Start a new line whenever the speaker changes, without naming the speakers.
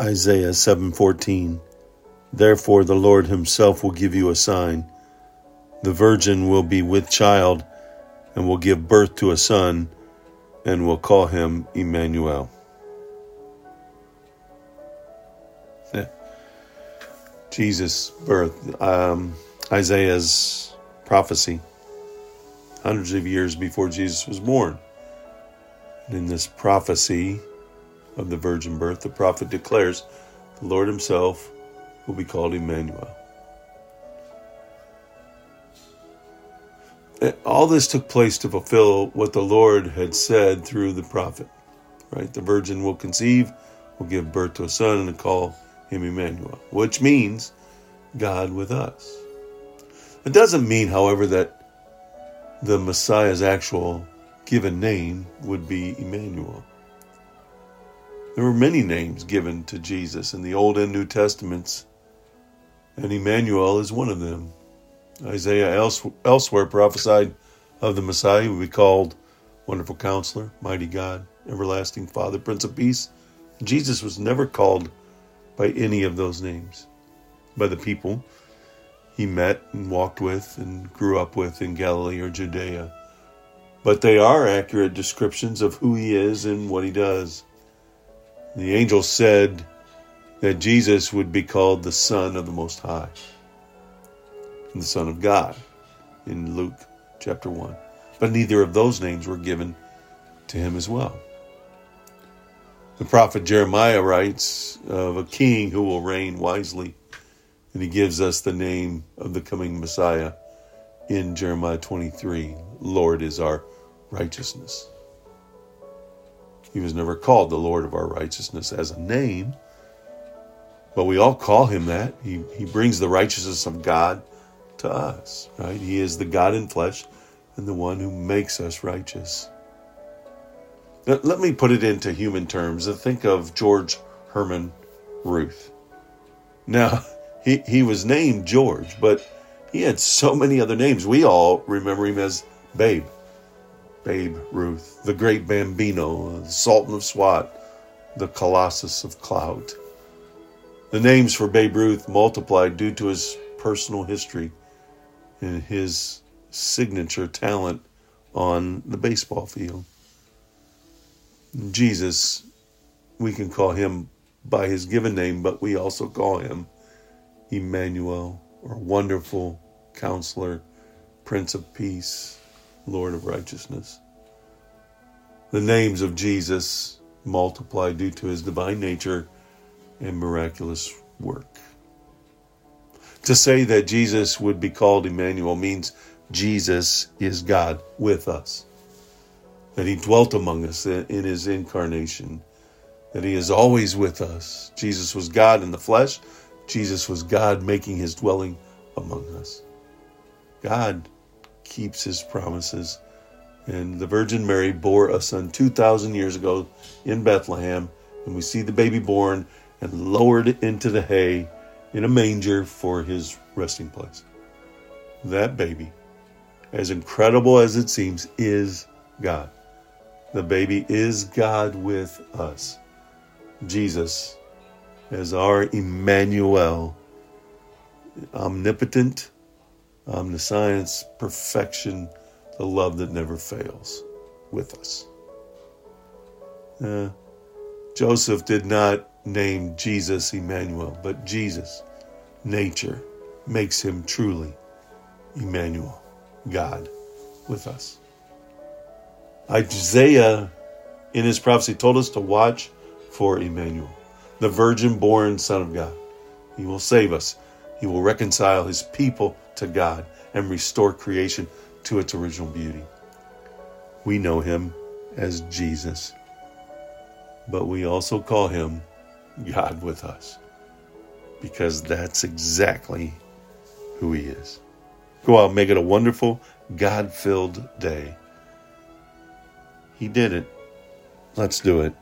Isaiah 7:14 Therefore the Lord himself will give you a sign. The virgin will be with child and will give birth to a son and will call him Emmanuel. Yeah. Jesus birth um, Isaiah's prophecy hundreds of years before Jesus was born. And in this prophecy of the virgin birth, the prophet declares the Lord himself will be called Emmanuel. All this took place to fulfill what the Lord had said through the prophet. Right? The virgin will conceive, will give birth to a son, and call him Emmanuel, which means God with us. It doesn't mean, however, that the Messiah's actual given name would be Emmanuel. There were many names given to Jesus in the Old and New Testaments, and Emmanuel is one of them. Isaiah elsewhere prophesied of the Messiah who would be called Wonderful Counselor, Mighty God, Everlasting Father, Prince of Peace. Jesus was never called by any of those names by the people he met and walked with and grew up with in Galilee or Judea. But they are accurate descriptions of who he is and what he does. The angel said that Jesus would be called the Son of the Most High, and the Son of God in Luke chapter 1. But neither of those names were given to him as well. The prophet Jeremiah writes of a king who will reign wisely, and he gives us the name of the coming Messiah in Jeremiah 23 Lord is our righteousness. He was never called the Lord of our righteousness as a name, but we all call him that. He, he brings the righteousness of God to us, right? He is the God in flesh and the one who makes us righteous. Now, let me put it into human terms and think of George Herman Ruth. Now, he, he was named George, but he had so many other names. We all remember him as Babe. Babe Ruth, the great Bambino, the Sultan of Swat, the Colossus of Clout. The names for Babe Ruth multiplied due to his personal history and his signature talent on the baseball field. Jesus, we can call him by his given name, but we also call him Emmanuel, or Wonderful Counselor, Prince of Peace, Lord of righteousness. The names of Jesus multiply due to his divine nature and miraculous work. To say that Jesus would be called Emmanuel means Jesus is God with us, that he dwelt among us in his incarnation, that he is always with us. Jesus was God in the flesh, Jesus was God making his dwelling among us. God keeps his promises. And the Virgin Mary bore a son 2,000 years ago in Bethlehem. And we see the baby born and lowered into the hay in a manger for his resting place. That baby, as incredible as it seems, is God. The baby is God with us. Jesus as our Emmanuel, omnipotent, omniscience, perfection, the love that never fails with us. Uh, Joseph did not name Jesus Emmanuel, but Jesus, nature, makes him truly Emmanuel, God with us. Isaiah, in his prophecy, told us to watch for Emmanuel, the virgin born Son of God. He will save us, he will reconcile his people to God and restore creation to its original beauty. We know him as Jesus, but we also call him God with us because that's exactly who he is. Go out, make it a wonderful, God filled day. He did it. Let's do it.